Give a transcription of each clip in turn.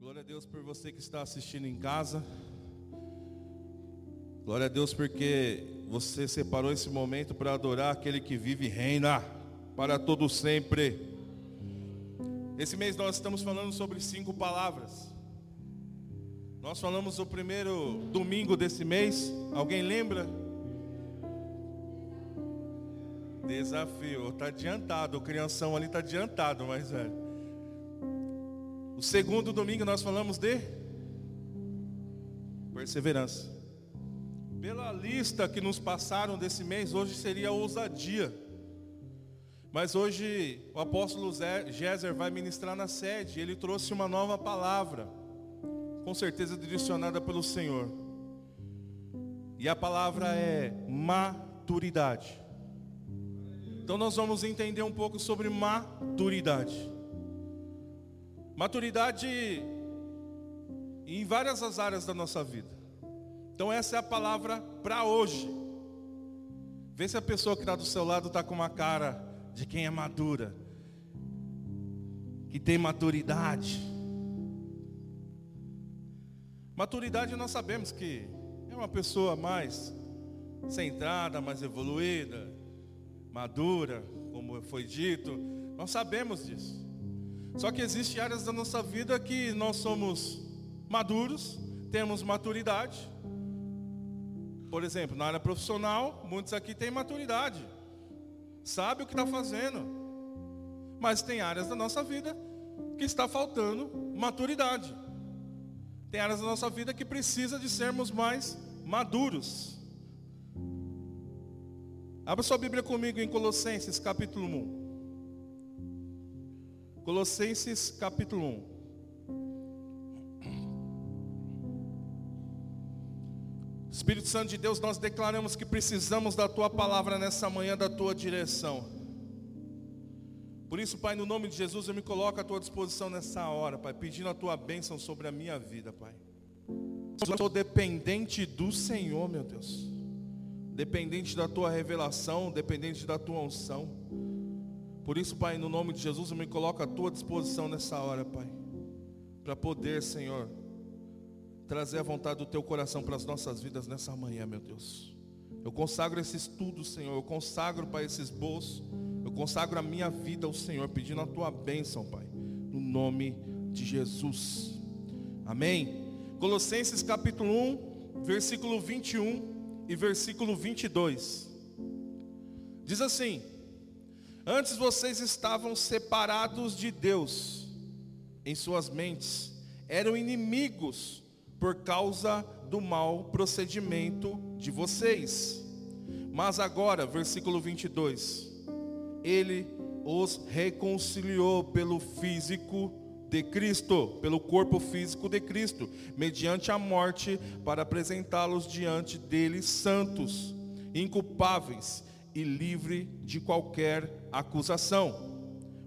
Glória a Deus por você que está assistindo em casa. Glória a Deus porque você separou esse momento para adorar aquele que vive e reina para todo sempre. Esse mês nós estamos falando sobre cinco palavras. Nós falamos o primeiro domingo desse mês. Alguém lembra? Desafio. Está adiantado. O crianção ali está adiantado, mas velho. O segundo domingo nós falamos de perseverança. Pela lista que nos passaram desse mês, hoje seria ousadia. Mas hoje o apóstolo Géser vai ministrar na sede. Ele trouxe uma nova palavra, com certeza direcionada pelo Senhor. E a palavra é maturidade. Então nós vamos entender um pouco sobre maturidade. Maturidade em várias as áreas da nossa vida. Então essa é a palavra para hoje. Vê se a pessoa que está do seu lado está com uma cara de quem é madura, que tem maturidade. Maturidade nós sabemos que é uma pessoa mais centrada, mais evoluída, madura, como foi dito. Nós sabemos disso. Só que existem áreas da nossa vida que nós somos maduros, temos maturidade. Por exemplo, na área profissional, muitos aqui têm maturidade, sabe o que está fazendo. Mas tem áreas da nossa vida que está faltando maturidade. Tem áreas da nossa vida que precisa de sermos mais maduros. Abra sua Bíblia comigo em Colossenses capítulo 1. Colossenses capítulo 1. Espírito Santo de Deus, nós declaramos que precisamos da tua palavra nessa manhã, da tua direção. Por isso, Pai, no nome de Jesus, eu me coloco à tua disposição nessa hora, Pai, pedindo a tua bênção sobre a minha vida, Pai. Eu sou dependente do Senhor, meu Deus. Dependente da tua revelação, dependente da tua unção. Por isso, Pai, no nome de Jesus, eu me coloco à tua disposição nessa hora, Pai. Para poder, Senhor, trazer a vontade do teu coração para as nossas vidas nessa manhã, meu Deus. Eu consagro esse estudo, Senhor. Eu consagro, Pai, esse esboço. Eu consagro a minha vida ao Senhor, pedindo a tua bênção, Pai. No nome de Jesus. Amém. Colossenses capítulo 1, versículo 21 e versículo 22. Diz assim: Antes vocês estavam separados de Deus em suas mentes, eram inimigos por causa do mau procedimento de vocês. Mas agora, versículo 22, ele os reconciliou pelo físico de Cristo, pelo corpo físico de Cristo, mediante a morte, para apresentá-los diante dele santos, inculpáveis e livre de qualquer acusação.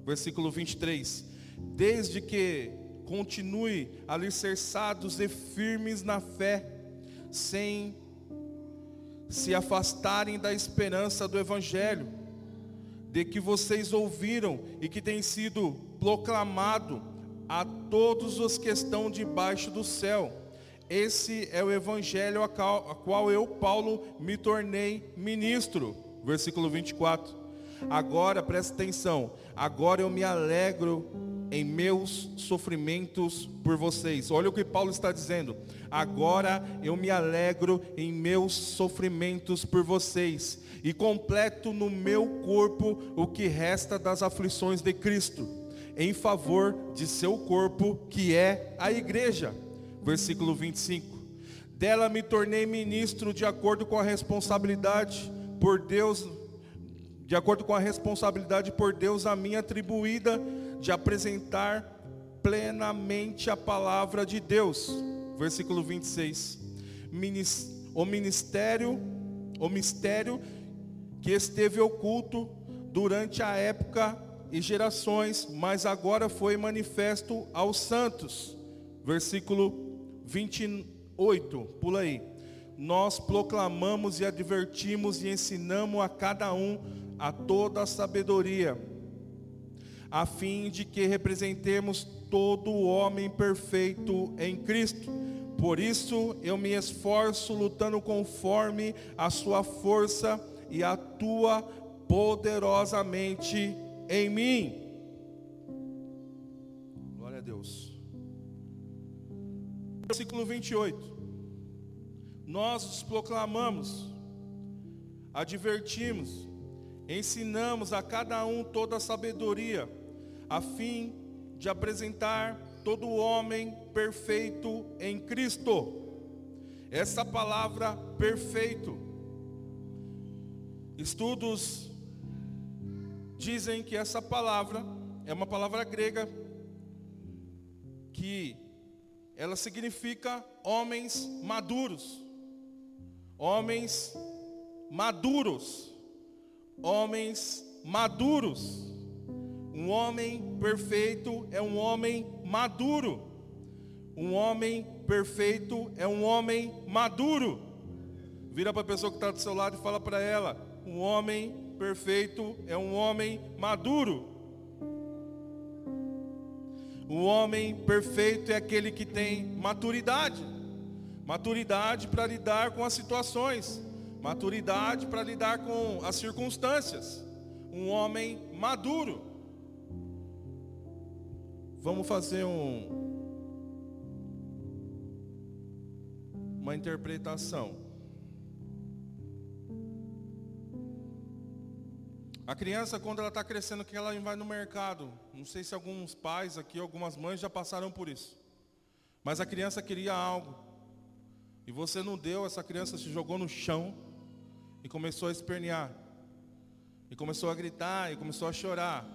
Versículo 23. Desde que continue alicerçados e firmes na fé, sem se afastarem da esperança do Evangelho, de que vocês ouviram e que tem sido proclamado a todos os que estão debaixo do céu. Esse é o Evangelho a qual eu, Paulo, me tornei ministro versículo 24. Agora, presta atenção, agora eu me alegro em meus sofrimentos por vocês. Olha o que Paulo está dizendo. Agora eu me alegro em meus sofrimentos por vocês e completo no meu corpo o que resta das aflições de Cristo, em favor de seu corpo, que é a igreja. Versículo 25. Dela me tornei ministro de acordo com a responsabilidade por Deus, de acordo com a responsabilidade por Deus a mim atribuída de apresentar plenamente a palavra de Deus. Versículo 26. O ministério, o mistério que esteve oculto durante a época e gerações, mas agora foi manifesto aos santos. Versículo 28, pula aí nós proclamamos e advertimos e ensinamos a cada um a toda a sabedoria, a fim de que representemos todo homem perfeito em Cristo. Por isso eu me esforço lutando conforme a sua força e atua poderosamente em mim. Glória a Deus. Versículo 28. Nós os proclamamos, advertimos, ensinamos a cada um toda a sabedoria, a fim de apresentar todo homem perfeito em Cristo. Essa palavra perfeito, estudos dizem que essa palavra é uma palavra grega que ela significa homens maduros. Homens maduros. Homens maduros. Um homem perfeito é um homem maduro. Um homem perfeito é um homem maduro. Vira para a pessoa que está do seu lado e fala para ela: um homem perfeito é um homem maduro. O homem perfeito é aquele que tem maturidade. Maturidade para lidar com as situações. Maturidade para lidar com as circunstâncias. Um homem maduro. Vamos fazer um uma interpretação. A criança, quando ela está crescendo, que ela vai no mercado. Não sei se alguns pais aqui, algumas mães já passaram por isso. Mas a criança queria algo. E você não deu, essa criança se jogou no chão e começou a espernear. E começou a gritar e começou a chorar.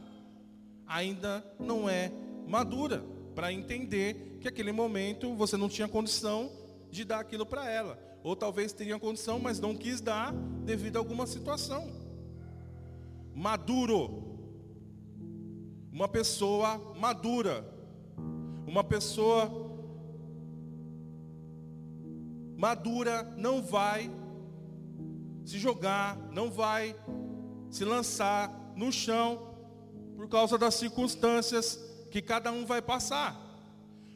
Ainda não é madura para entender que aquele momento você não tinha condição de dar aquilo para ela. Ou talvez teria condição, mas não quis dar devido a alguma situação. Maduro. Uma pessoa madura. Uma pessoa madura não vai se jogar, não vai se lançar no chão por causa das circunstâncias que cada um vai passar.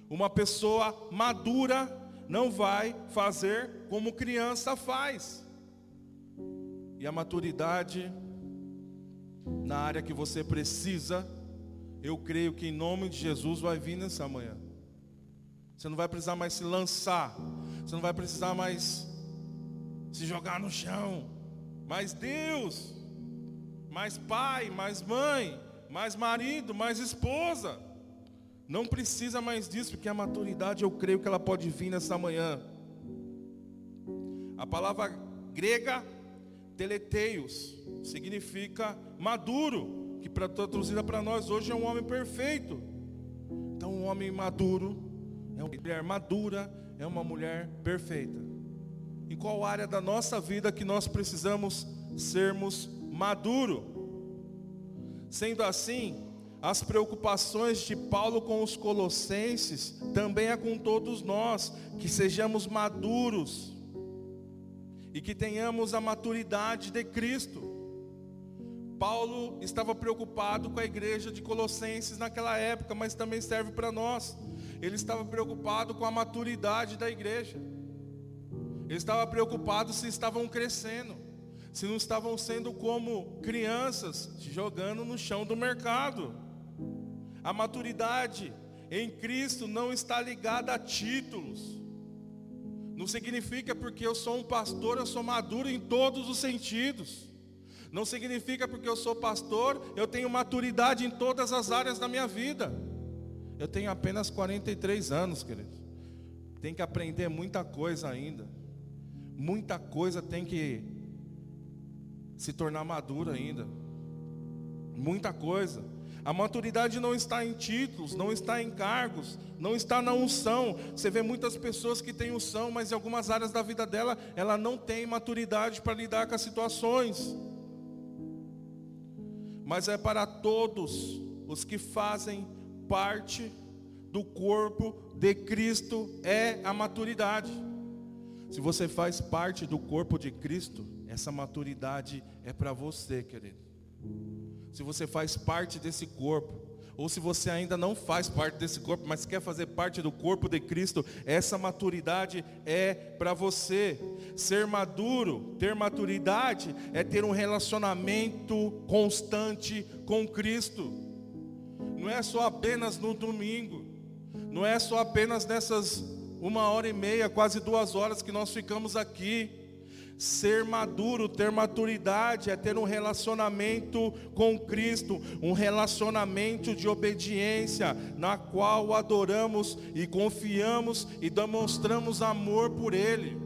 Uma pessoa madura não vai fazer como criança faz. E a maturidade na área que você precisa, eu creio que em nome de Jesus vai vir nessa manhã. Você não vai precisar mais se lançar, você não vai precisar mais se jogar no chão. Mas Deus, mais pai, mais mãe, mais marido, mais esposa, não precisa mais disso, porque a maturidade eu creio que ela pode vir nessa manhã. A palavra grega teleteios significa maduro, que para traduzida para nós hoje é um homem perfeito. Então, um homem maduro é uma mulher madura, é uma mulher perfeita. Em qual área da nossa vida que nós precisamos sermos maduro? Sendo assim, as preocupações de Paulo com os colossenses também é com todos nós, que sejamos maduros e que tenhamos a maturidade de Cristo. Paulo estava preocupado com a igreja de Colossenses naquela época, mas também serve para nós. Ele estava preocupado com a maturidade da igreja. Ele estava preocupado se estavam crescendo, se não estavam sendo como crianças jogando no chão do mercado. A maturidade em Cristo não está ligada a títulos. Não significa porque eu sou um pastor, eu sou maduro em todos os sentidos. Não significa porque eu sou pastor, eu tenho maturidade em todas as áreas da minha vida. Eu tenho apenas 43 anos, querido. Tem que aprender muita coisa ainda. Muita coisa tem que se tornar madura ainda. Muita coisa. A maturidade não está em títulos, não está em cargos, não está na unção. Você vê muitas pessoas que têm unção, mas em algumas áreas da vida dela, ela não tem maturidade para lidar com as situações. Mas é para todos os que fazem parte do corpo de Cristo é a maturidade. Se você faz parte do corpo de Cristo, essa maturidade é para você, querido se você faz parte desse corpo, ou se você ainda não faz parte desse corpo, mas quer fazer parte do corpo de Cristo, essa maturidade é para você. Ser maduro, ter maturidade, é ter um relacionamento constante com Cristo. Não é só apenas no domingo, não é só apenas nessas uma hora e meia, quase duas horas que nós ficamos aqui. Ser maduro, ter maturidade, é ter um relacionamento com Cristo, um relacionamento de obediência, na qual adoramos e confiamos e demonstramos amor por Ele.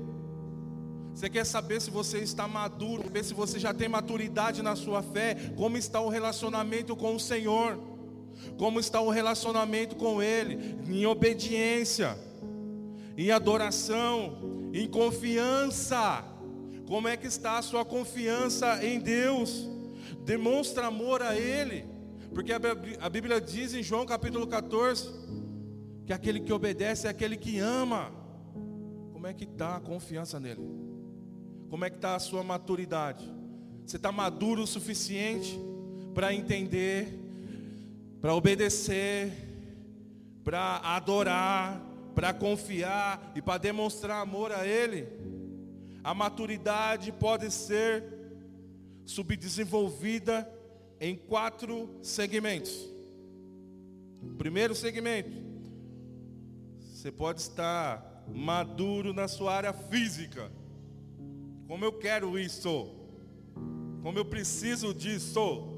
Você quer saber se você está maduro, ver se você já tem maturidade na sua fé, como está o relacionamento com o Senhor, como está o relacionamento com Ele, em obediência, em adoração, em confiança. Como é que está a sua confiança em Deus? Demonstra amor a Ele. Porque a Bíblia diz em João capítulo 14 que aquele que obedece é aquele que ama. Como é que está a confiança nele? Como é que está a sua maturidade? Você está maduro o suficiente para entender, para obedecer, para adorar, para confiar e para demonstrar amor a Ele? A maturidade pode ser subdesenvolvida em quatro segmentos. Primeiro segmento, você pode estar maduro na sua área física. Como eu quero isso? Como eu preciso disso?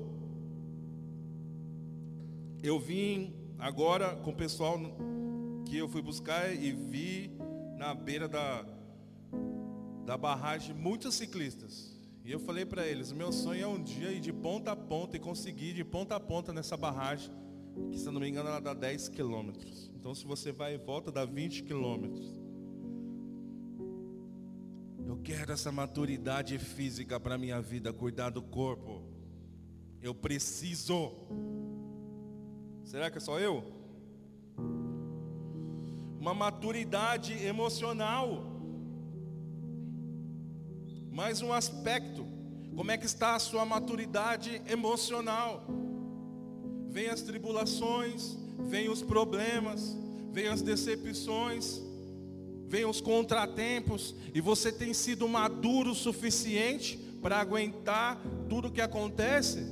Eu vim agora com o pessoal que eu fui buscar e vi na beira da, da barragem muitos ciclistas. E eu falei para eles, meu sonho é um dia ir de ponta a ponta e conseguir ir de ponta a ponta nessa barragem, que se eu não me engano ela dá 10 quilômetros. Então se você vai e volta dá 20 quilômetros. Eu quero essa maturidade física para minha vida, cuidar do corpo. Eu preciso. Será que é só eu? Uma maturidade emocional. Mais um aspecto, como é que está a sua maturidade emocional? Vem as tribulações, vem os problemas, vem as decepções, vem os contratempos, e você tem sido maduro o suficiente para aguentar tudo o que acontece?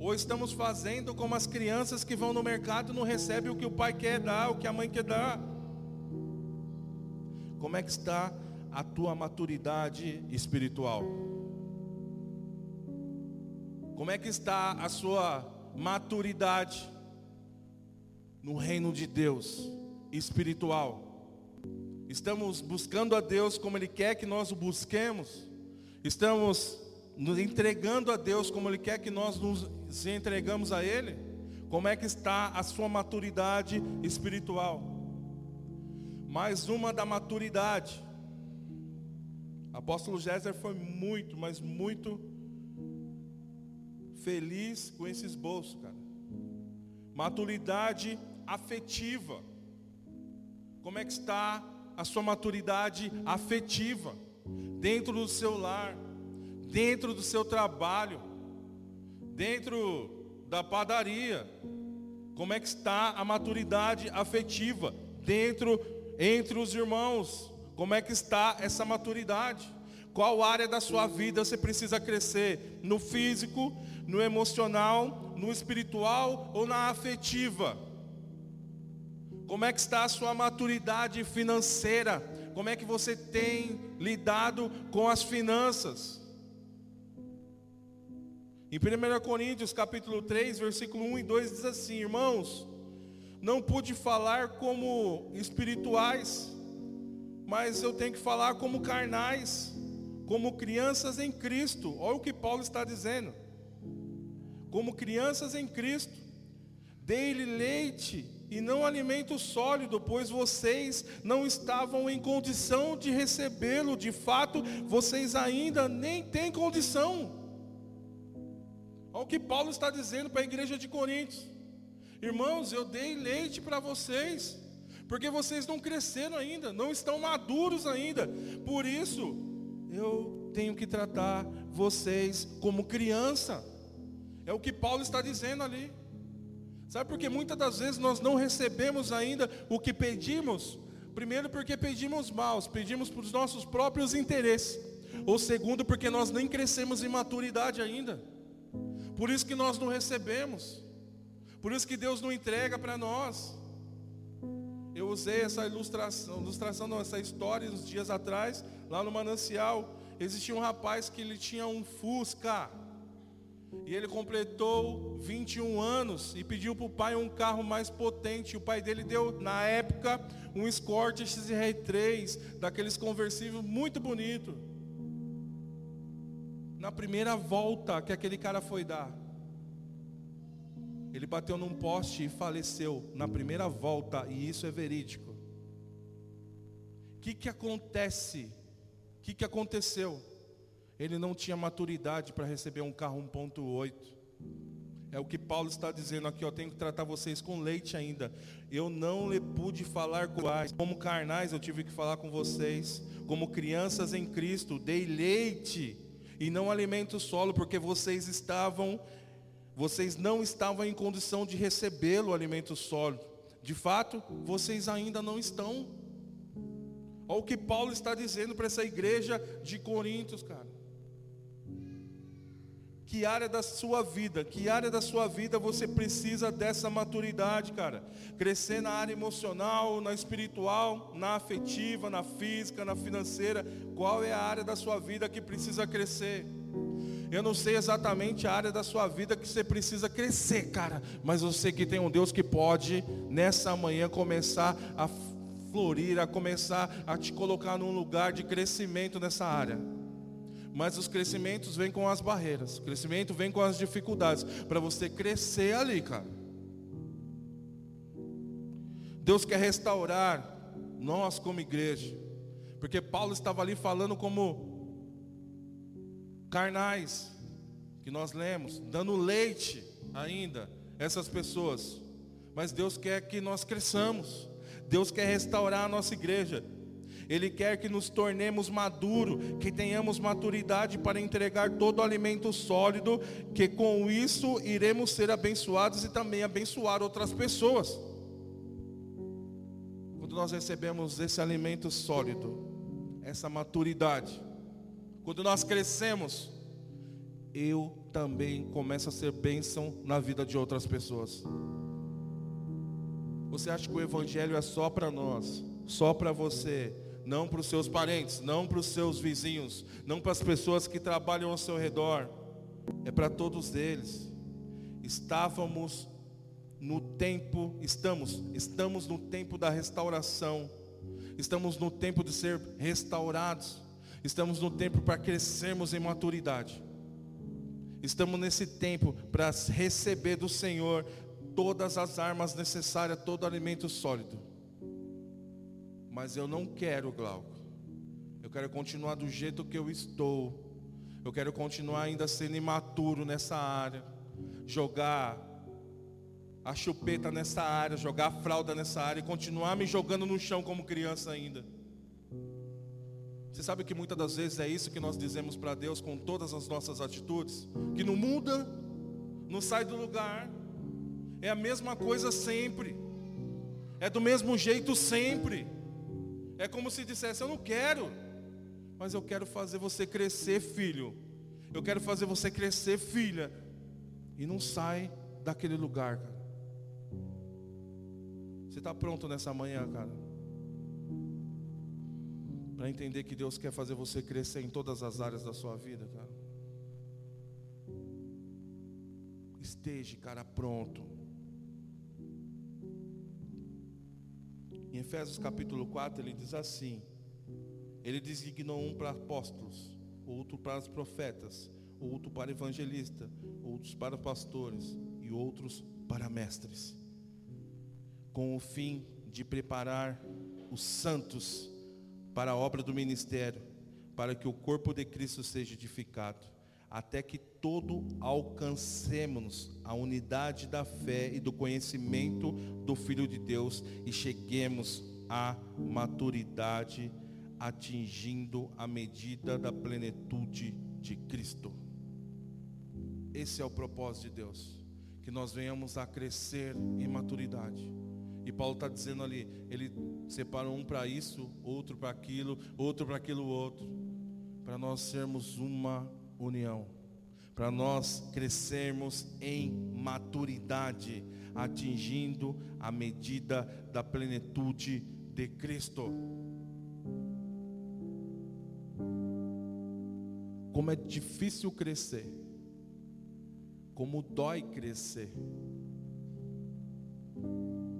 Ou estamos fazendo como as crianças que vão no mercado e não recebem o que o pai quer dar, o que a mãe quer dar? Como é que está a tua maturidade espiritual? Como é que está a sua maturidade no reino de Deus espiritual? Estamos buscando a Deus como Ele quer que nós o busquemos? Estamos nos entregando a Deus como Ele quer que nós nos entregamos a Ele? Como é que está a sua maturidade espiritual? Mais uma da maturidade Apóstolo Géser foi muito, mas muito feliz com esse esboço, cara. Maturidade afetiva. Como é que está a sua maturidade afetiva? Dentro do seu lar, dentro do seu trabalho, dentro da padaria. Como é que está a maturidade afetiva dentro entre os irmãos? Como é que está essa maturidade? Qual área da sua vida você precisa crescer? No físico, no emocional, no espiritual ou na afetiva? Como é que está a sua maturidade financeira? Como é que você tem lidado com as finanças? Em 1 Coríntios capítulo 3, versículo 1 e 2 diz assim: Irmãos, não pude falar como espirituais, mas eu tenho que falar como carnais, como crianças em Cristo. Olha o que Paulo está dizendo. Como crianças em Cristo, dei-lhe leite e não alimento sólido, pois vocês não estavam em condição de recebê-lo. De fato, vocês ainda nem têm condição. Olha o que Paulo está dizendo para a igreja de Coríntios. Irmãos, eu dei leite para vocês, porque vocês não cresceram ainda, não estão maduros ainda. Por isso, eu tenho que tratar vocês como criança. É o que Paulo está dizendo ali. Sabe por que muitas das vezes nós não recebemos ainda o que pedimos? Primeiro, porque pedimos mal, pedimos para os nossos próprios interesses. Ou segundo, porque nós nem crescemos em maturidade ainda. Por isso que nós não recebemos. Por isso que Deus não entrega para nós. Eu usei essa ilustração, ilustração não, essa história uns dias atrás, lá no manancial. Existia um rapaz que ele tinha um Fusca. E ele completou 21 anos e pediu para o pai um carro mais potente. O pai dele deu, na época, um Escort XR3, daqueles conversíveis muito bonito. Na primeira volta que aquele cara foi dar, ele bateu num poste e faleceu na primeira volta, e isso é verídico. O que, que acontece? O que, que aconteceu? ele não tinha maturidade para receber um carro 1.8. É o que Paulo está dizendo aqui, eu tenho que tratar vocês com leite ainda. Eu não lhe pude falar como carnais, eu tive que falar com vocês, como crianças em Cristo, dei leite e não alimento solo, porque vocês estavam vocês não estavam em condição de receber o alimento sólido. De fato, vocês ainda não estão. Olha o que Paulo está dizendo para essa igreja de Coríntios, cara. Que área da sua vida, que área da sua vida você precisa dessa maturidade, cara? Crescer na área emocional, na espiritual, na afetiva, na física, na financeira. Qual é a área da sua vida que precisa crescer? Eu não sei exatamente a área da sua vida que você precisa crescer, cara, mas eu sei que tem um Deus que pode nessa manhã começar a florir, a começar a te colocar num lugar de crescimento nessa área. Mas os crescimentos vêm com as barreiras. O crescimento vem com as dificuldades. Para você crescer ali, cara. Deus quer restaurar nós como igreja. Porque Paulo estava ali falando como carnais, que nós lemos, dando leite ainda essas pessoas. Mas Deus quer que nós cresçamos. Deus quer restaurar a nossa igreja. Ele quer que nos tornemos maduros, que tenhamos maturidade para entregar todo o alimento sólido, que com isso iremos ser abençoados e também abençoar outras pessoas. Quando nós recebemos esse alimento sólido, essa maturidade, quando nós crescemos, eu também começo a ser bênção na vida de outras pessoas. Você acha que o Evangelho é só para nós, só para você? Não para os seus parentes, não para os seus vizinhos, não para as pessoas que trabalham ao seu redor, é para todos eles. Estávamos no tempo, estamos, estamos no tempo da restauração, estamos no tempo de ser restaurados, estamos no tempo para crescermos em maturidade, estamos nesse tempo para receber do Senhor todas as armas necessárias, todo alimento sólido. Mas eu não quero, Glauco. Eu quero continuar do jeito que eu estou. Eu quero continuar ainda sendo imaturo nessa área. Jogar a chupeta nessa área, jogar a fralda nessa área e continuar me jogando no chão como criança ainda. Você sabe que muitas das vezes é isso que nós dizemos para Deus com todas as nossas atitudes? Que não muda, não sai do lugar, é a mesma coisa sempre, é do mesmo jeito sempre. É como se dissesse: Eu não quero, mas eu quero fazer você crescer, filho. Eu quero fazer você crescer, filha. E não sai daquele lugar, cara. Você está pronto nessa manhã, cara? Para entender que Deus quer fazer você crescer em todas as áreas da sua vida, cara. Esteja, cara, pronto. Em Efésios capítulo 4, ele diz assim: Ele designou um para apóstolos, outro para os profetas, outro para evangelistas, outros para pastores e outros para mestres, com o fim de preparar os santos para a obra do ministério, para que o corpo de Cristo seja edificado até que todo alcancemos a unidade da fé e do conhecimento do Filho de Deus e cheguemos à maturidade, atingindo a medida da plenitude de Cristo. Esse é o propósito de Deus. que nós venhamos a crescer em maturidade. E Paulo está dizendo ali, ele separou um para isso, outro para aquilo, outro para aquilo outro, para nós sermos uma união, para nós crescermos em maturidade, atingindo a medida da plenitude de Cristo. Como é difícil crescer, como dói crescer,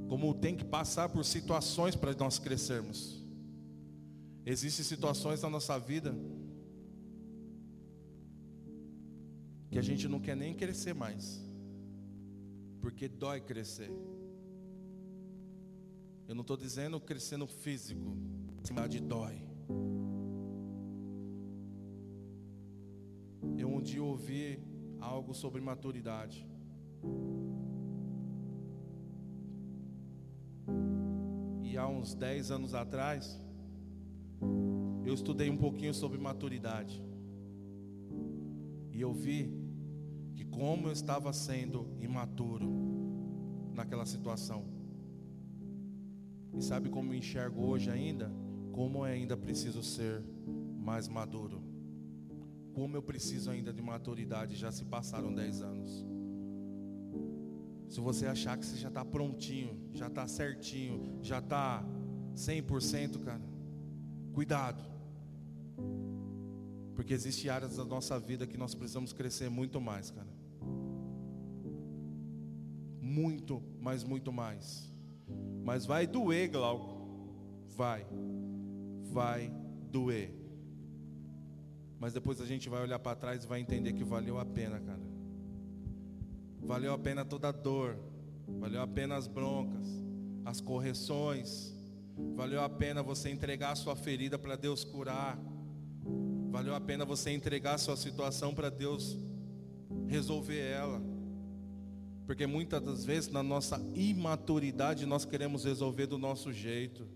como tem que passar por situações para nós crescermos. Existem situações na nossa vida que a gente não quer nem crescer mais, porque dói crescer. Eu não estou dizendo crescer no físico, de dói. Eu um dia ouvi algo sobre maturidade. E há uns 10 anos atrás, eu estudei um pouquinho sobre maturidade. E eu vi que como eu estava sendo imaturo naquela situação. E sabe como enxergo hoje ainda? Como eu ainda preciso ser mais maduro. Como eu preciso ainda de maturidade, já se passaram 10 anos. Se você achar que você já está prontinho, já está certinho, já está 100%, cara, cuidado. Porque existem áreas da nossa vida que nós precisamos crescer muito mais, cara. Muito, mas muito mais. Mas vai doer, Glauco. Vai. Vai doer. Mas depois a gente vai olhar para trás e vai entender que valeu a pena, cara. Valeu a pena toda a dor. Valeu a pena as broncas, as correções. Valeu a pena você entregar a sua ferida para Deus curar. Valeu a pena você entregar sua situação para Deus resolver ela. Porque muitas das vezes na nossa imaturidade nós queremos resolver do nosso jeito.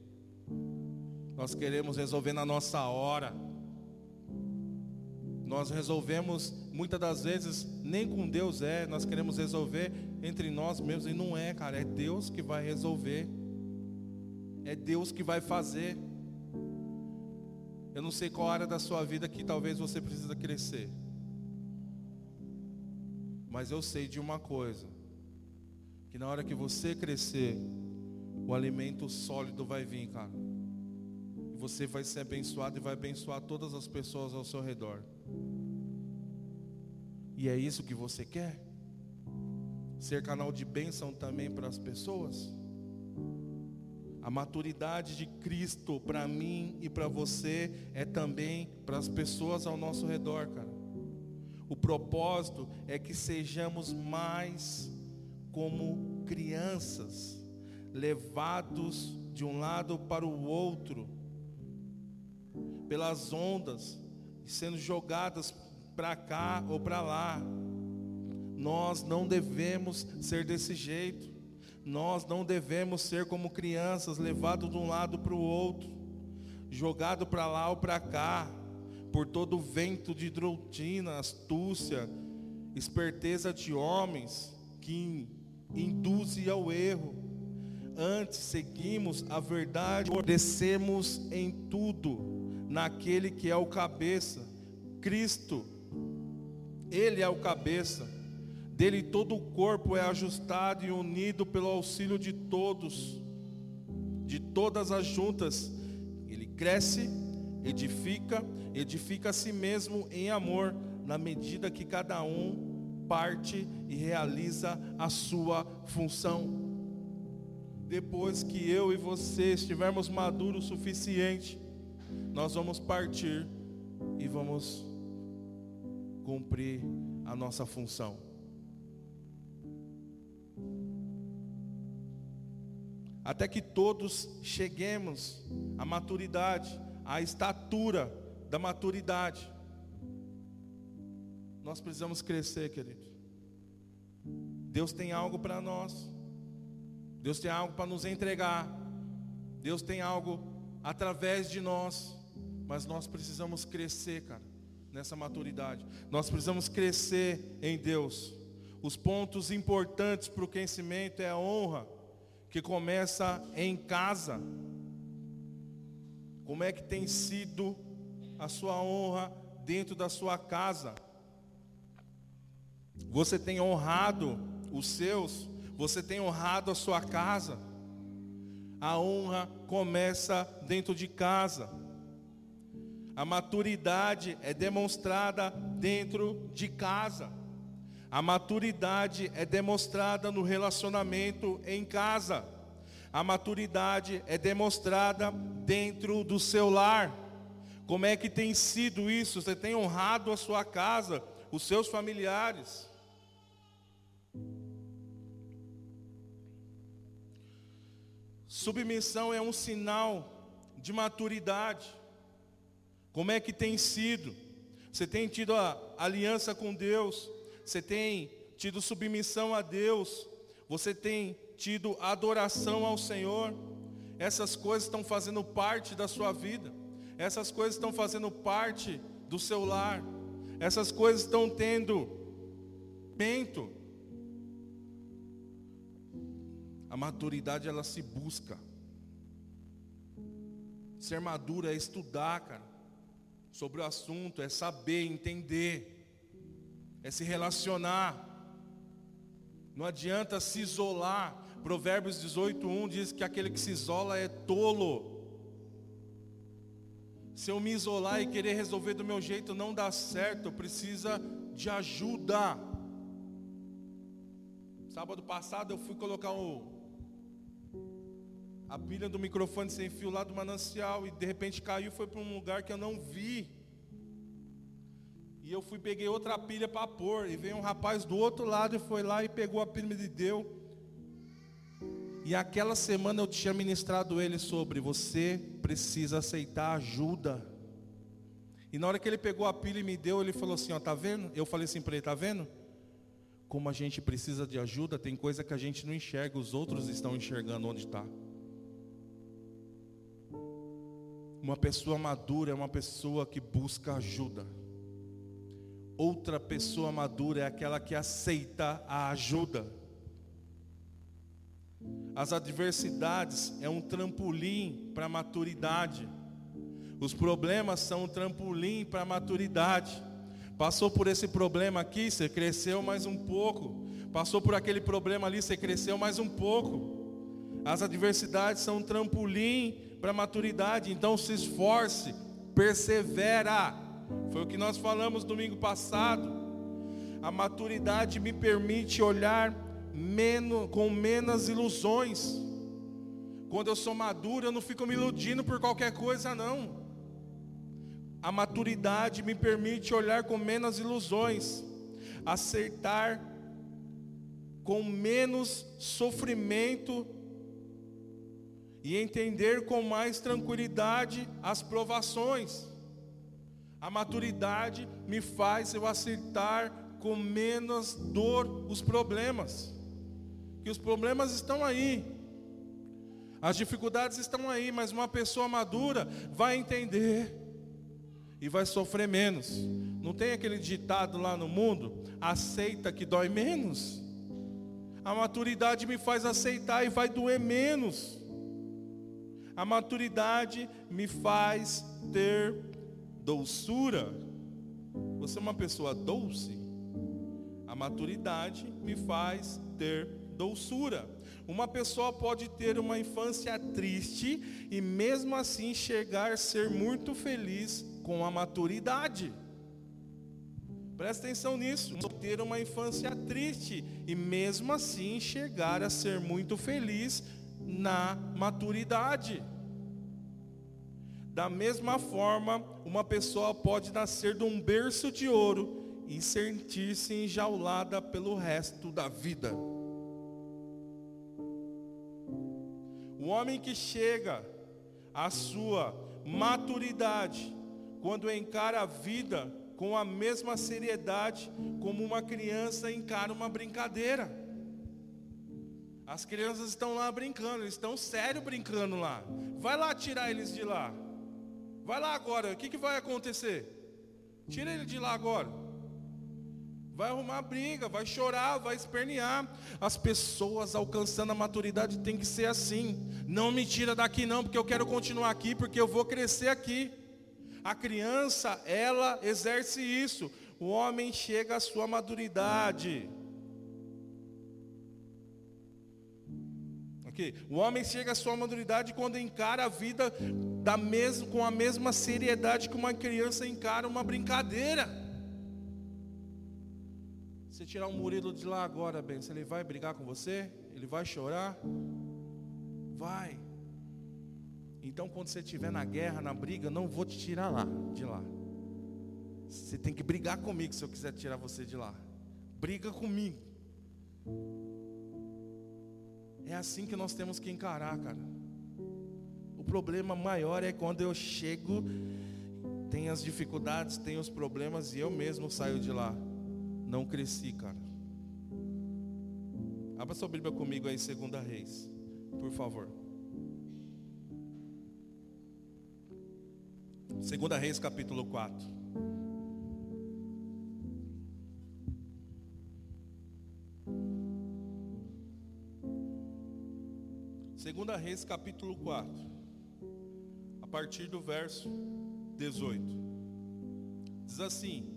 Nós queremos resolver na nossa hora. Nós resolvemos muitas das vezes nem com Deus é, nós queremos resolver entre nós mesmos e não é, cara, é Deus que vai resolver. É Deus que vai fazer. Eu não sei qual área da sua vida que talvez você precisa crescer. Mas eu sei de uma coisa, que na hora que você crescer, o alimento sólido vai vir, cara. E você vai ser abençoado e vai abençoar todas as pessoas ao seu redor. E é isso que você quer? Ser canal de bênção também para as pessoas? A maturidade de Cristo para mim e para você é também para as pessoas ao nosso redor, cara. O propósito é que sejamos mais como crianças, levados de um lado para o outro, pelas ondas, sendo jogadas para cá ou para lá. Nós não devemos ser desse jeito. Nós não devemos ser como crianças, levados de um lado para o outro, jogado para lá ou para cá, por todo o vento de doutrina, astúcia, esperteza de homens que induzem ao erro. Antes seguimos a verdade, obedecemos em tudo naquele que é o cabeça, Cristo. Ele é o cabeça. Dele todo o corpo é ajustado e unido pelo auxílio de todos, de todas as juntas. Ele cresce, edifica, edifica a si mesmo em amor, na medida que cada um parte e realiza a sua função. Depois que eu e você estivermos maduros o suficiente, nós vamos partir e vamos cumprir a nossa função. Até que todos cheguemos à maturidade, à estatura da maturidade. Nós precisamos crescer, querido. Deus tem algo para nós. Deus tem algo para nos entregar. Deus tem algo através de nós. Mas nós precisamos crescer, cara nessa maturidade. Nós precisamos crescer em Deus. os pontos importantes para o crescimento é a honra, que começa em casa. Como é que tem sido a sua honra dentro da sua casa? Você tem honrado os seus? Você tem honrado a sua casa? A honra começa dentro de casa. A maturidade é demonstrada dentro de casa. A maturidade é demonstrada no relacionamento em casa. A maturidade é demonstrada dentro do seu lar. Como é que tem sido isso? Você tem honrado a sua casa, os seus familiares? Submissão é um sinal de maturidade. Como é que tem sido? Você tem tido a aliança com Deus? Você tem tido submissão a Deus? Você tem tido adoração ao Senhor? Essas coisas estão fazendo parte da sua vida. Essas coisas estão fazendo parte do seu lar. Essas coisas estão tendo mento. A maturidade ela se busca. Ser maduro é estudar, cara sobre o assunto, é saber, entender, é se relacionar. Não adianta se isolar. Provérbios 18:1 diz que aquele que se isola é tolo. Se eu me isolar e querer resolver do meu jeito não dá certo, precisa de ajuda. Sábado passado eu fui colocar o, a pilha do microfone sem fio lá do manancial e de repente caiu foi para um lugar que eu não vi. E eu fui peguei outra pilha para pôr e veio um rapaz do outro lado e foi lá e pegou a pilha e deu. E aquela semana eu tinha ministrado ele sobre você precisa aceitar ajuda. E na hora que ele pegou a pilha e me deu, ele falou assim, ó, tá vendo? Eu falei assim para ele, tá vendo? Como a gente precisa de ajuda, tem coisa que a gente não enxerga, os outros estão enxergando onde está. Uma pessoa madura é uma pessoa que busca ajuda. Outra pessoa madura é aquela que aceita a ajuda. As adversidades é um trampolim para a maturidade. Os problemas são um trampolim para a maturidade. Passou por esse problema aqui, você cresceu mais um pouco. Passou por aquele problema ali, você cresceu mais um pouco. As adversidades são um trampolim para a maturidade. Então se esforce, persevera. Foi o que nós falamos domingo passado. A maturidade me permite olhar menos, com menos ilusões. Quando eu sou maduro, eu não fico me iludindo por qualquer coisa, não. A maturidade me permite olhar com menos ilusões, acertar com menos sofrimento e entender com mais tranquilidade as provações. A maturidade me faz eu acertar com menos dor os problemas. Que os problemas estão aí. As dificuldades estão aí, mas uma pessoa madura vai entender e vai sofrer menos. Não tem aquele ditado lá no mundo, aceita que dói menos. A maturidade me faz aceitar e vai doer menos. A maturidade me faz ter doçura. Você é uma pessoa doce? A maturidade me faz ter doçura. Uma pessoa pode ter uma infância triste e mesmo assim chegar a ser muito feliz com a maturidade. Presta atenção nisso. Ter uma infância triste e mesmo assim chegar a ser muito feliz na maturidade. Da mesma forma, uma pessoa pode nascer de um berço de ouro e sentir-se enjaulada pelo resto da vida. O homem que chega à sua maturidade, quando encara a vida com a mesma seriedade como uma criança encara uma brincadeira. As crianças estão lá brincando, eles estão sério brincando lá. Vai lá tirar eles de lá. Vai lá agora, o que, que vai acontecer? Tira ele de lá agora. Vai arrumar briga, vai chorar, vai espernear. As pessoas alcançando a maturidade tem que ser assim. Não me tira daqui não, porque eu quero continuar aqui, porque eu vou crescer aqui. A criança, ela exerce isso. O homem chega à sua maturidade. O homem chega à sua maturidade quando encara a vida da mesma, com a mesma seriedade que uma criança encara uma brincadeira. Você tirar um Murilo de lá agora, se ele vai brigar com você, ele vai chorar, vai. Então, quando você estiver na guerra, na briga, não vou te tirar lá, de lá. Você tem que brigar comigo se eu quiser tirar você de lá. Briga comigo. É assim que nós temos que encarar, cara. O problema maior é quando eu chego, tem as dificuldades, tem os problemas e eu mesmo saio de lá. Não cresci, cara. Abra sua Bíblia comigo aí, segunda Reis, por favor. Segunda Reis, capítulo 4. Segunda Reis, capítulo 4. A partir do verso 18. Diz assim: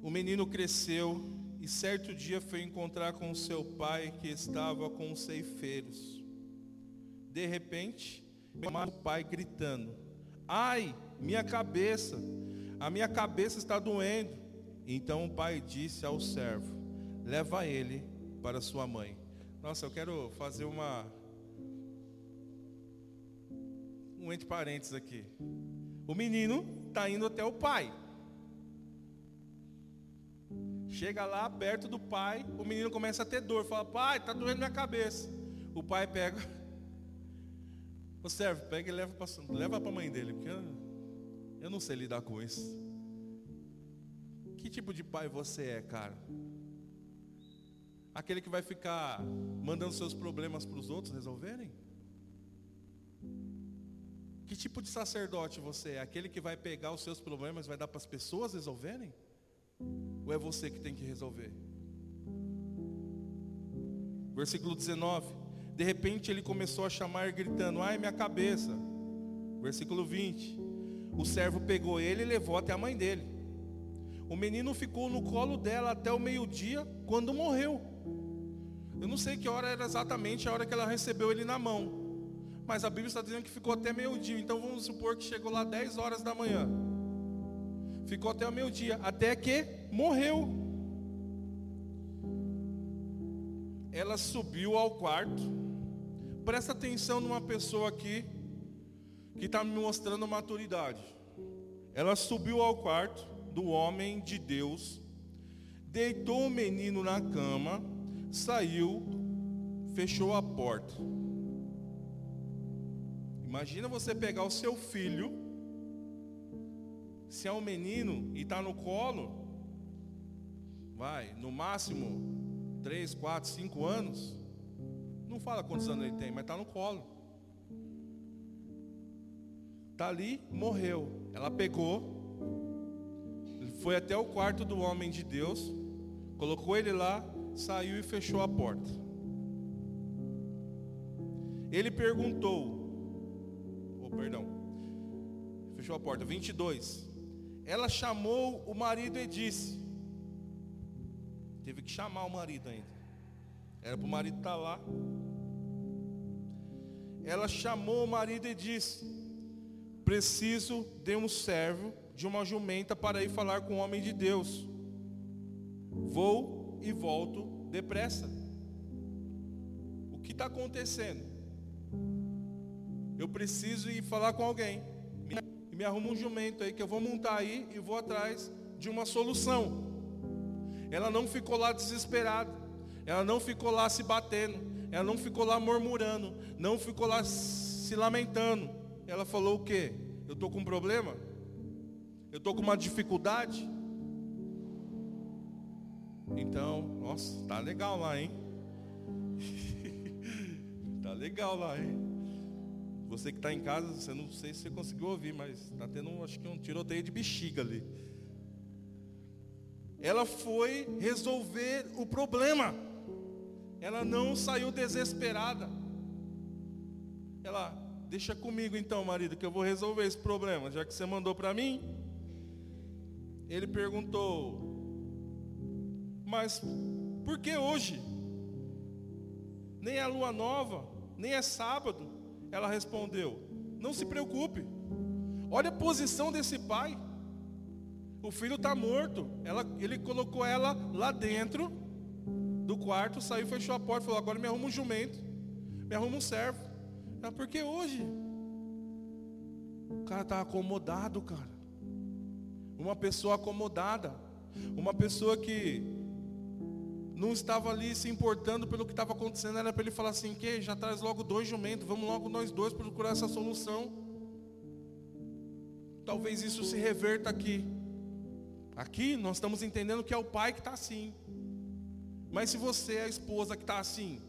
o menino cresceu e certo dia foi encontrar com seu pai que estava com os ceifeiros. De repente, o pai gritando: Ai, minha cabeça, a minha cabeça está doendo. Então o pai disse ao servo: Leva ele para sua mãe. Nossa, eu quero fazer uma um entre parênteses aqui. O menino está indo até o pai. Chega lá perto do pai, o menino começa a ter dor. Fala, pai, está doendo minha cabeça. O pai pega, o servo pega e leva para leva a mãe dele, porque eu, eu não sei lidar com isso. Que tipo de pai você é, cara? Aquele que vai ficar mandando seus problemas para os outros resolverem? Que tipo de sacerdote você é? Aquele que vai pegar os seus problemas vai dar para as pessoas resolverem? Ou é você que tem que resolver? Versículo 19. De repente ele começou a chamar, gritando: Ai, minha cabeça. Versículo 20. O servo pegou ele e levou até a mãe dele. O menino ficou no colo dela até o meio-dia, quando morreu. Eu não sei que hora era exatamente a hora que ela recebeu ele na mão. Mas a Bíblia está dizendo que ficou até meio-dia. Então vamos supor que chegou lá 10 horas da manhã. Ficou até o meio-dia, até que morreu. Ela subiu ao quarto. Presta atenção numa pessoa aqui que está me mostrando maturidade. Ela subiu ao quarto do homem de Deus, deitou o menino na cama, saiu, fechou a porta. Imagina você pegar o seu filho se é um menino e está no colo, vai, no máximo 3, 4, 5 anos. Não fala quantos anos ele tem, mas está no colo. Está ali, morreu. Ela pegou, foi até o quarto do homem de Deus, colocou ele lá, saiu e fechou a porta. Ele perguntou, perdão, fechou a porta, 22 ela chamou o marido e disse: Teve que chamar o marido ainda. Era para o marido estar tá lá. Ela chamou o marido e disse: Preciso de um servo, de uma jumenta para ir falar com o homem de Deus. Vou e volto depressa. O que está acontecendo? Eu preciso ir falar com alguém e me arruma um jumento aí que eu vou montar aí e vou atrás de uma solução. Ela não ficou lá desesperada, ela não ficou lá se batendo, ela não ficou lá murmurando, não ficou lá se lamentando. Ela falou o quê? Eu estou com um problema? Eu estou com uma dificuldade? Então, nossa, tá legal lá, hein? tá legal lá, hein? Você que está em casa, você não sei se você conseguiu ouvir, mas está tendo, acho que um tiroteio de bexiga ali. ela foi resolver o problema. Ela não saiu desesperada. Ela, deixa comigo então, marido, que eu vou resolver esse problema, já que você mandou para mim. Ele perguntou: Mas por que hoje? Nem é lua nova, nem é sábado. Ela respondeu: Não se preocupe. Olha a posição desse pai. O filho está morto. Ela, ele colocou ela lá dentro do quarto, saiu, fechou a porta, falou: Agora me arruma um jumento, me arruma um servo. Ela, por que hoje? O cara está acomodado, cara. Uma pessoa acomodada. Uma pessoa que não estava ali se importando pelo que estava acontecendo, era para ele falar assim, que já traz logo dois jumentos, vamos logo nós dois procurar essa solução. Talvez isso se reverta aqui. Aqui nós estamos entendendo que é o pai que está assim. Mas se você é a esposa que está assim,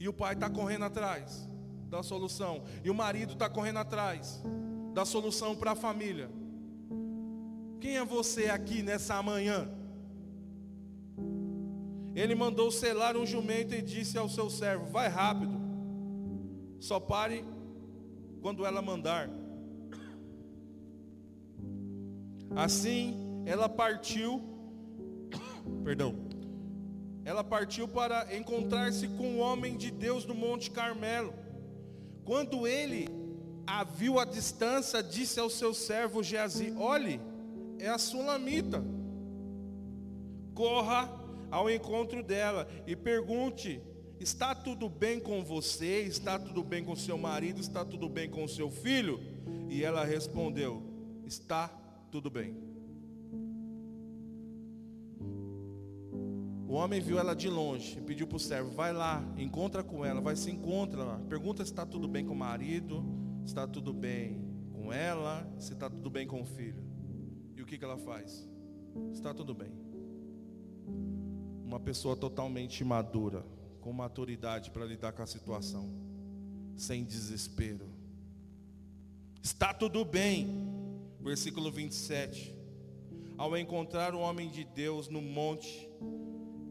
e o pai está correndo atrás da solução, e o marido está correndo atrás da solução para a família, quem é você aqui nessa manhã? Ele mandou selar um jumento e disse ao seu servo: Vai rápido, só pare quando ela mandar. Assim, ela partiu, perdão, ela partiu para encontrar-se com o homem de Deus no Monte Carmelo. Quando ele a viu à distância, disse ao seu servo Geazi: Olhe, é a sulamita. Corra ao encontro dela e pergunte: está tudo bem com você? Está tudo bem com seu marido? Está tudo bem com seu filho? E ela respondeu: está tudo bem. O homem viu ela de longe e pediu para o servo: vai lá, encontra com ela, vai se encontra lá. Pergunta se está tudo bem com o marido, se está tudo bem com ela, se está tudo bem com o filho. E o que, que ela faz? Está tudo bem uma pessoa totalmente madura, com maturidade para lidar com a situação, sem desespero. Está tudo bem, versículo 27. Ao encontrar o homem de Deus no monte,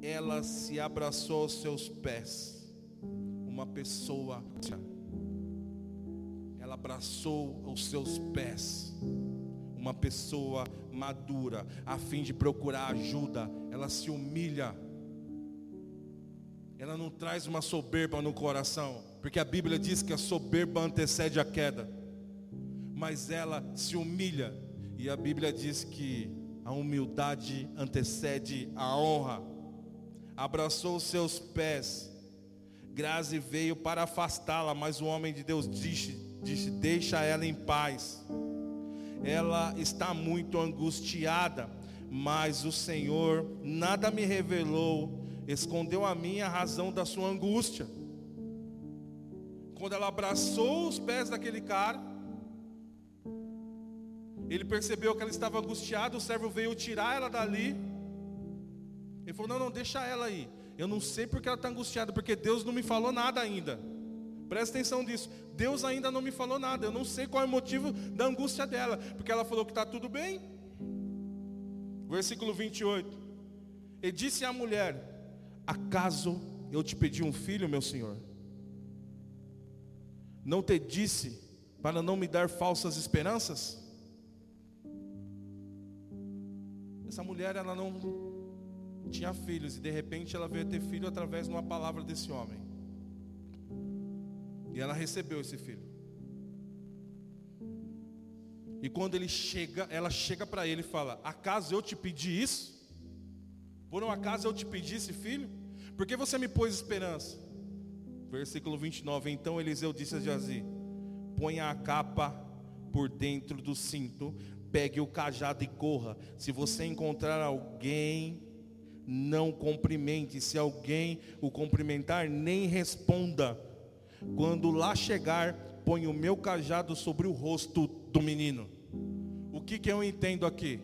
ela se abraçou aos seus pés. Uma pessoa, ela abraçou os seus pés. Uma pessoa madura, a fim de procurar ajuda, ela se humilha ela não traz uma soberba no coração, porque a Bíblia diz que a soberba antecede a queda, mas ela se humilha, e a Bíblia diz que a humildade antecede a honra. Abraçou os seus pés, Grazi veio para afastá-la, mas o homem de Deus disse, disse: Deixa ela em paz. Ela está muito angustiada, mas o Senhor nada me revelou escondeu a mim a razão da sua angústia. Quando ela abraçou os pés daquele cara, ele percebeu que ela estava angustiada, o servo veio tirar ela dali. Ele falou: Não, não, deixa ela aí. Eu não sei porque ela está angustiada, porque Deus não me falou nada ainda. Presta atenção nisso. Deus ainda não me falou nada. Eu não sei qual é o motivo da angústia dela. Porque ela falou que está tudo bem. Versículo 28. Ele disse à mulher: Acaso eu te pedi um filho, meu senhor? Não te disse para não me dar falsas esperanças? Essa mulher, ela não tinha filhos e de repente ela veio ter filho através de uma palavra desse homem. E ela recebeu esse filho. E quando ele chega, ela chega para ele e fala: Acaso eu te pedi isso? Por um acaso eu te pedi esse filho? Por que você me pôs esperança? Versículo 29. Então Eliseu disse a Jazi: Ponha a capa por dentro do cinto, pegue o cajado e corra. Se você encontrar alguém, não cumprimente. Se alguém o cumprimentar, nem responda. Quando lá chegar, põe o meu cajado sobre o rosto do menino. O que, que eu entendo aqui?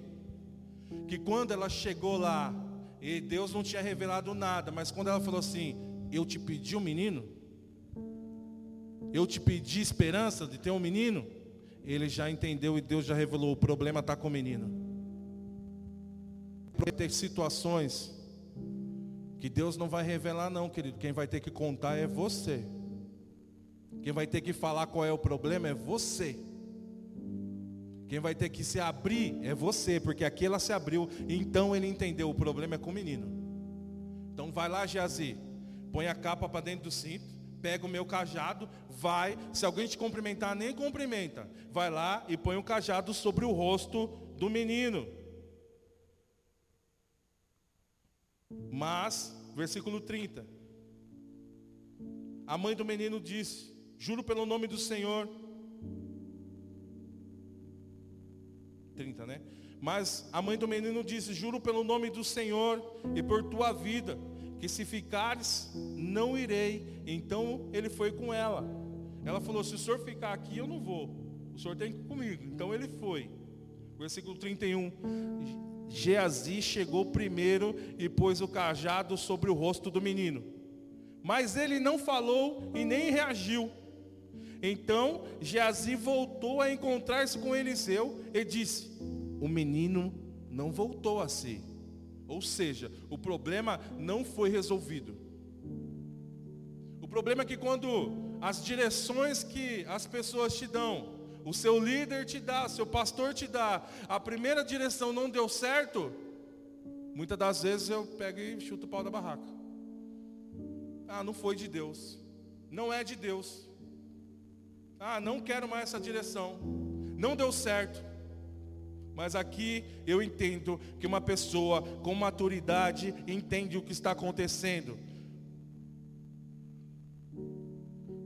Que quando ela chegou lá, e Deus não tinha revelado nada, mas quando ela falou assim: Eu te pedi um menino, eu te pedi esperança de ter um menino, ele já entendeu e Deus já revelou: o problema está com o menino. ter situações que Deus não vai revelar, não, querido. Quem vai ter que contar é você. Quem vai ter que falar qual é o problema é você. Quem vai ter que se abrir é você, porque aqui ela se abriu, então ele entendeu, o problema é com o menino. Então vai lá, Geazi, põe a capa para dentro do cinto, pega o meu cajado, vai, se alguém te cumprimentar, nem cumprimenta. Vai lá e põe o cajado sobre o rosto do menino. Mas, versículo 30. A mãe do menino disse: Juro pelo nome do Senhor, 30, né? Mas a mãe do menino disse: Juro pelo nome do Senhor e por tua vida, que se ficares, não irei. Então ele foi com ela. Ela falou: Se o senhor ficar aqui, eu não vou. O senhor tem que ir comigo. Então ele foi. Versículo 31. Geazi chegou primeiro e pôs o cajado sobre o rosto do menino. Mas ele não falou e nem reagiu. Então Geazi voltou a encontrar-se com Eliseu e disse: O menino não voltou a si. Ou seja, o problema não foi resolvido. O problema é que quando as direções que as pessoas te dão, o seu líder te dá, seu pastor te dá, a primeira direção não deu certo, muitas das vezes eu pego e chuto o pau da barraca. Ah, não foi de Deus. Não é de Deus. Ah, não quero mais essa direção. Não deu certo. Mas aqui eu entendo que uma pessoa com maturidade entende o que está acontecendo.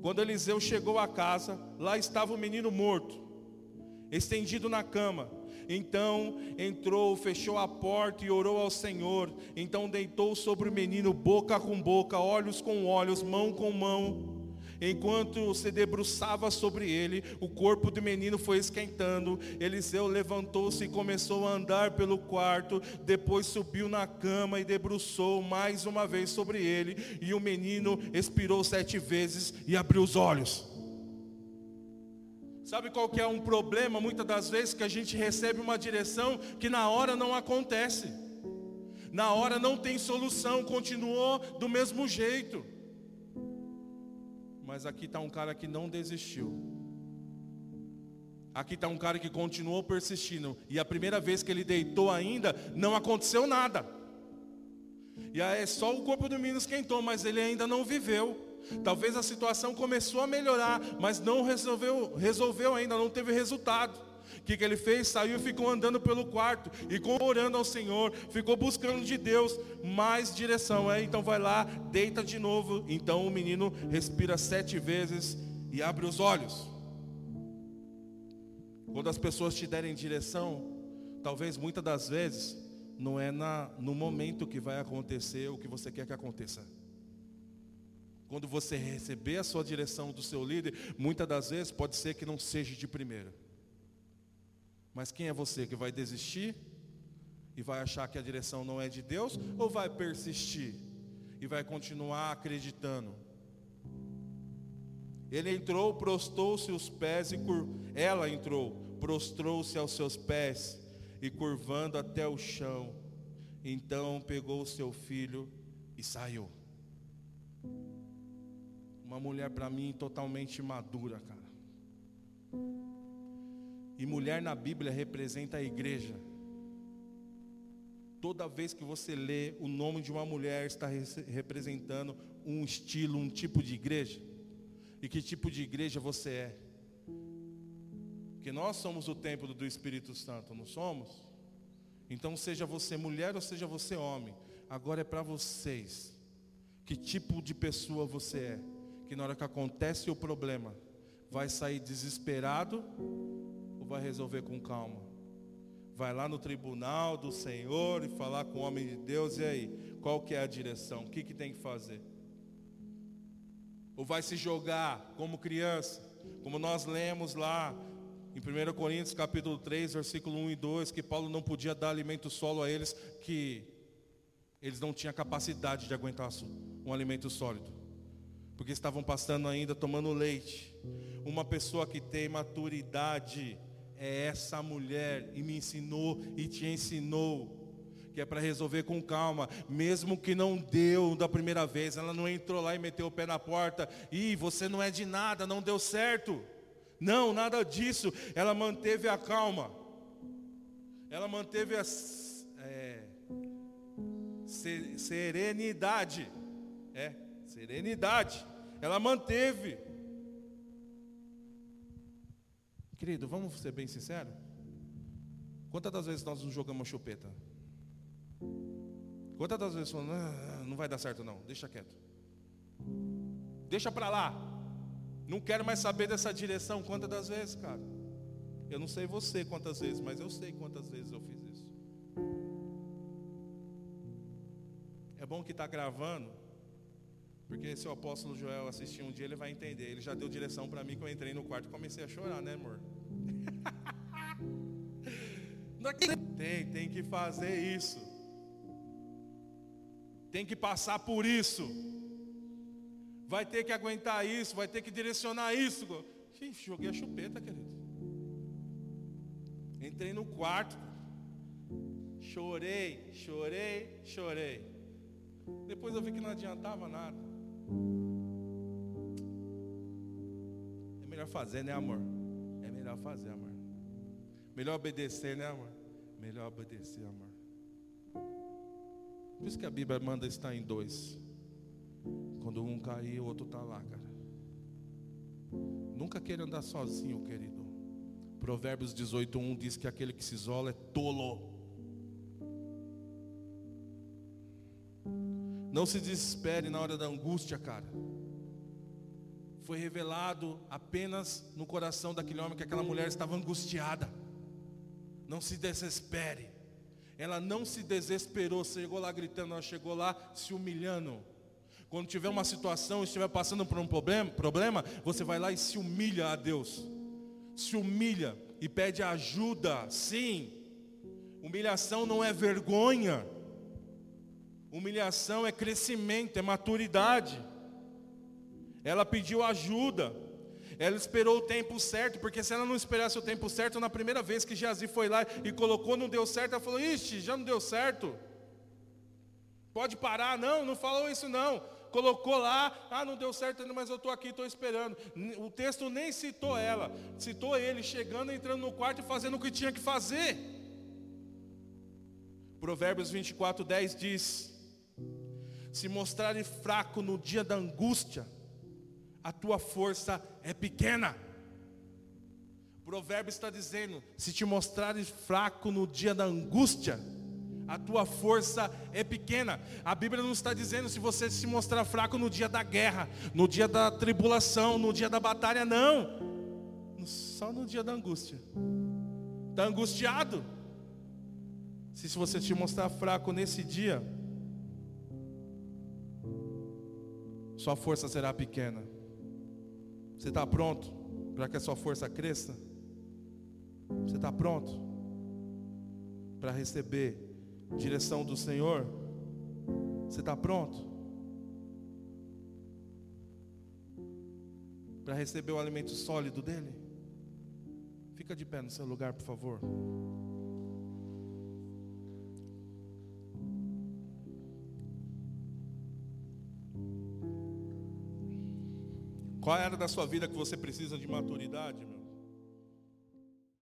Quando Eliseu chegou à casa, lá estava o menino morto, estendido na cama. Então entrou, fechou a porta e orou ao Senhor. Então deitou sobre o menino, boca com boca, olhos com olhos, mão com mão. Enquanto se debruçava sobre ele, o corpo do menino foi esquentando. Eliseu levantou-se e começou a andar pelo quarto. Depois subiu na cama e debruçou mais uma vez sobre ele. E o menino expirou sete vezes e abriu os olhos. Sabe qual que é um problema muitas das vezes que a gente recebe uma direção que na hora não acontece. Na hora não tem solução, continuou do mesmo jeito. Mas aqui está um cara que não desistiu. Aqui está um cara que continuou persistindo. E a primeira vez que ele deitou ainda, não aconteceu nada. E aí só o corpo do menino esquentou, mas ele ainda não viveu. Talvez a situação começou a melhorar, mas não resolveu, resolveu ainda, não teve resultado. O que, que ele fez? Saiu e ficou andando pelo quarto, e orando ao Senhor, ficou buscando de Deus mais direção. É, então vai lá, deita de novo. Então o menino respira sete vezes e abre os olhos. Quando as pessoas te derem direção, talvez muitas das vezes não é na, no momento que vai acontecer o que você quer que aconteça. Quando você receber a sua direção do seu líder, muitas das vezes pode ser que não seja de primeira. Mas quem é você que vai desistir e vai achar que a direção não é de Deus ou vai persistir e vai continuar acreditando? Ele entrou, prostou-se os pés e cur... ela entrou, prostrou-se aos seus pés e curvando até o chão. Então pegou o seu filho e saiu. Uma mulher para mim totalmente madura, cara. E mulher na Bíblia representa a igreja. Toda vez que você lê o nome de uma mulher, está representando um estilo, um tipo de igreja. E que tipo de igreja você é? Porque nós somos o templo do Espírito Santo, não somos? Então, seja você mulher ou seja você homem, agora é para vocês. Que tipo de pessoa você é? Que na hora que acontece o problema, vai sair desesperado ou vai resolver com calma? Vai lá no tribunal do Senhor e falar com o homem de Deus, e aí, qual que é a direção? O que, que tem que fazer? Ou vai se jogar como criança, como nós lemos lá em 1 Coríntios capítulo 3, versículo 1 e 2, que Paulo não podia dar alimento solo a eles, que eles não tinham capacidade de aguentar um alimento sólido. Porque estavam pastando ainda, tomando leite. Uma pessoa que tem maturidade, é essa mulher e me ensinou e te ensinou que é para resolver com calma, mesmo que não deu da primeira vez, ela não entrou lá e meteu o pé na porta, e você não é de nada, não deu certo. Não, nada disso. Ela manteve a calma. Ela manteve a é, serenidade. É, serenidade. Ela manteve. Querido, vamos ser bem sinceros? Quantas das vezes nós nos jogamos chupeta? Quantas das vezes falamos, ah, não vai dar certo não, deixa quieto. Deixa para lá. Não quero mais saber dessa direção. Quantas das vezes, cara? Eu não sei você quantas vezes, mas eu sei quantas vezes eu fiz isso. É bom que está gravando, porque se o apóstolo Joel assistir um dia, ele vai entender. Ele já deu direção para mim que eu entrei no quarto e comecei a chorar, né, amor? tem, tem que fazer isso. Tem que passar por isso. Vai ter que aguentar isso, vai ter que direcionar isso. Ixi, joguei a chupeta, querido. Entrei no quarto. Chorei, chorei, chorei. Depois eu vi que não adiantava nada. É melhor fazer, né, amor? É melhor fazer, amor. Melhor obedecer, né, amor? Melhor obedecer, amor. Por isso que a Bíblia manda estar em dois. Quando um cair, o outro está lá, cara. Nunca queira andar sozinho, querido. Provérbios 18:1 diz que aquele que se isola é tolo. Não se desespere na hora da angústia, cara. Foi revelado apenas no coração daquele homem que aquela mulher estava angustiada. Não se desespere. Ela não se desesperou, chegou lá gritando, ela chegou lá se humilhando. Quando tiver uma situação, estiver passando por um problema, problema, você vai lá e se humilha a Deus. Se humilha e pede ajuda. Sim. Humilhação não é vergonha. Humilhação é crescimento, é maturidade. Ela pediu ajuda. Ela esperou o tempo certo, porque se ela não esperasse o tempo certo, na primeira vez que Jazi foi lá e colocou, não deu certo, ela falou: Ixi, já não deu certo. Pode parar, não, não falou isso não. Colocou lá, ah, não deu certo mas eu estou aqui, estou esperando. O texto nem citou ela, citou ele chegando, entrando no quarto e fazendo o que tinha que fazer. Provérbios 24, 10 diz: se mostrares fraco no dia da angústia, a tua força é pequena. Provérbio está dizendo: se te mostrares fraco no dia da angústia, a tua força é pequena. A Bíblia não está dizendo se você se mostrar fraco no dia da guerra, no dia da tribulação, no dia da batalha, não. Só no dia da angústia. Está angustiado? Se você te mostrar fraco nesse dia, sua força será pequena. Você está pronto para que a sua força cresça? Você está pronto para receber direção do Senhor? Você está pronto para receber o alimento sólido dele? Fica de pé no seu lugar, por favor. Qual a área da sua vida que você precisa de maturidade, meu?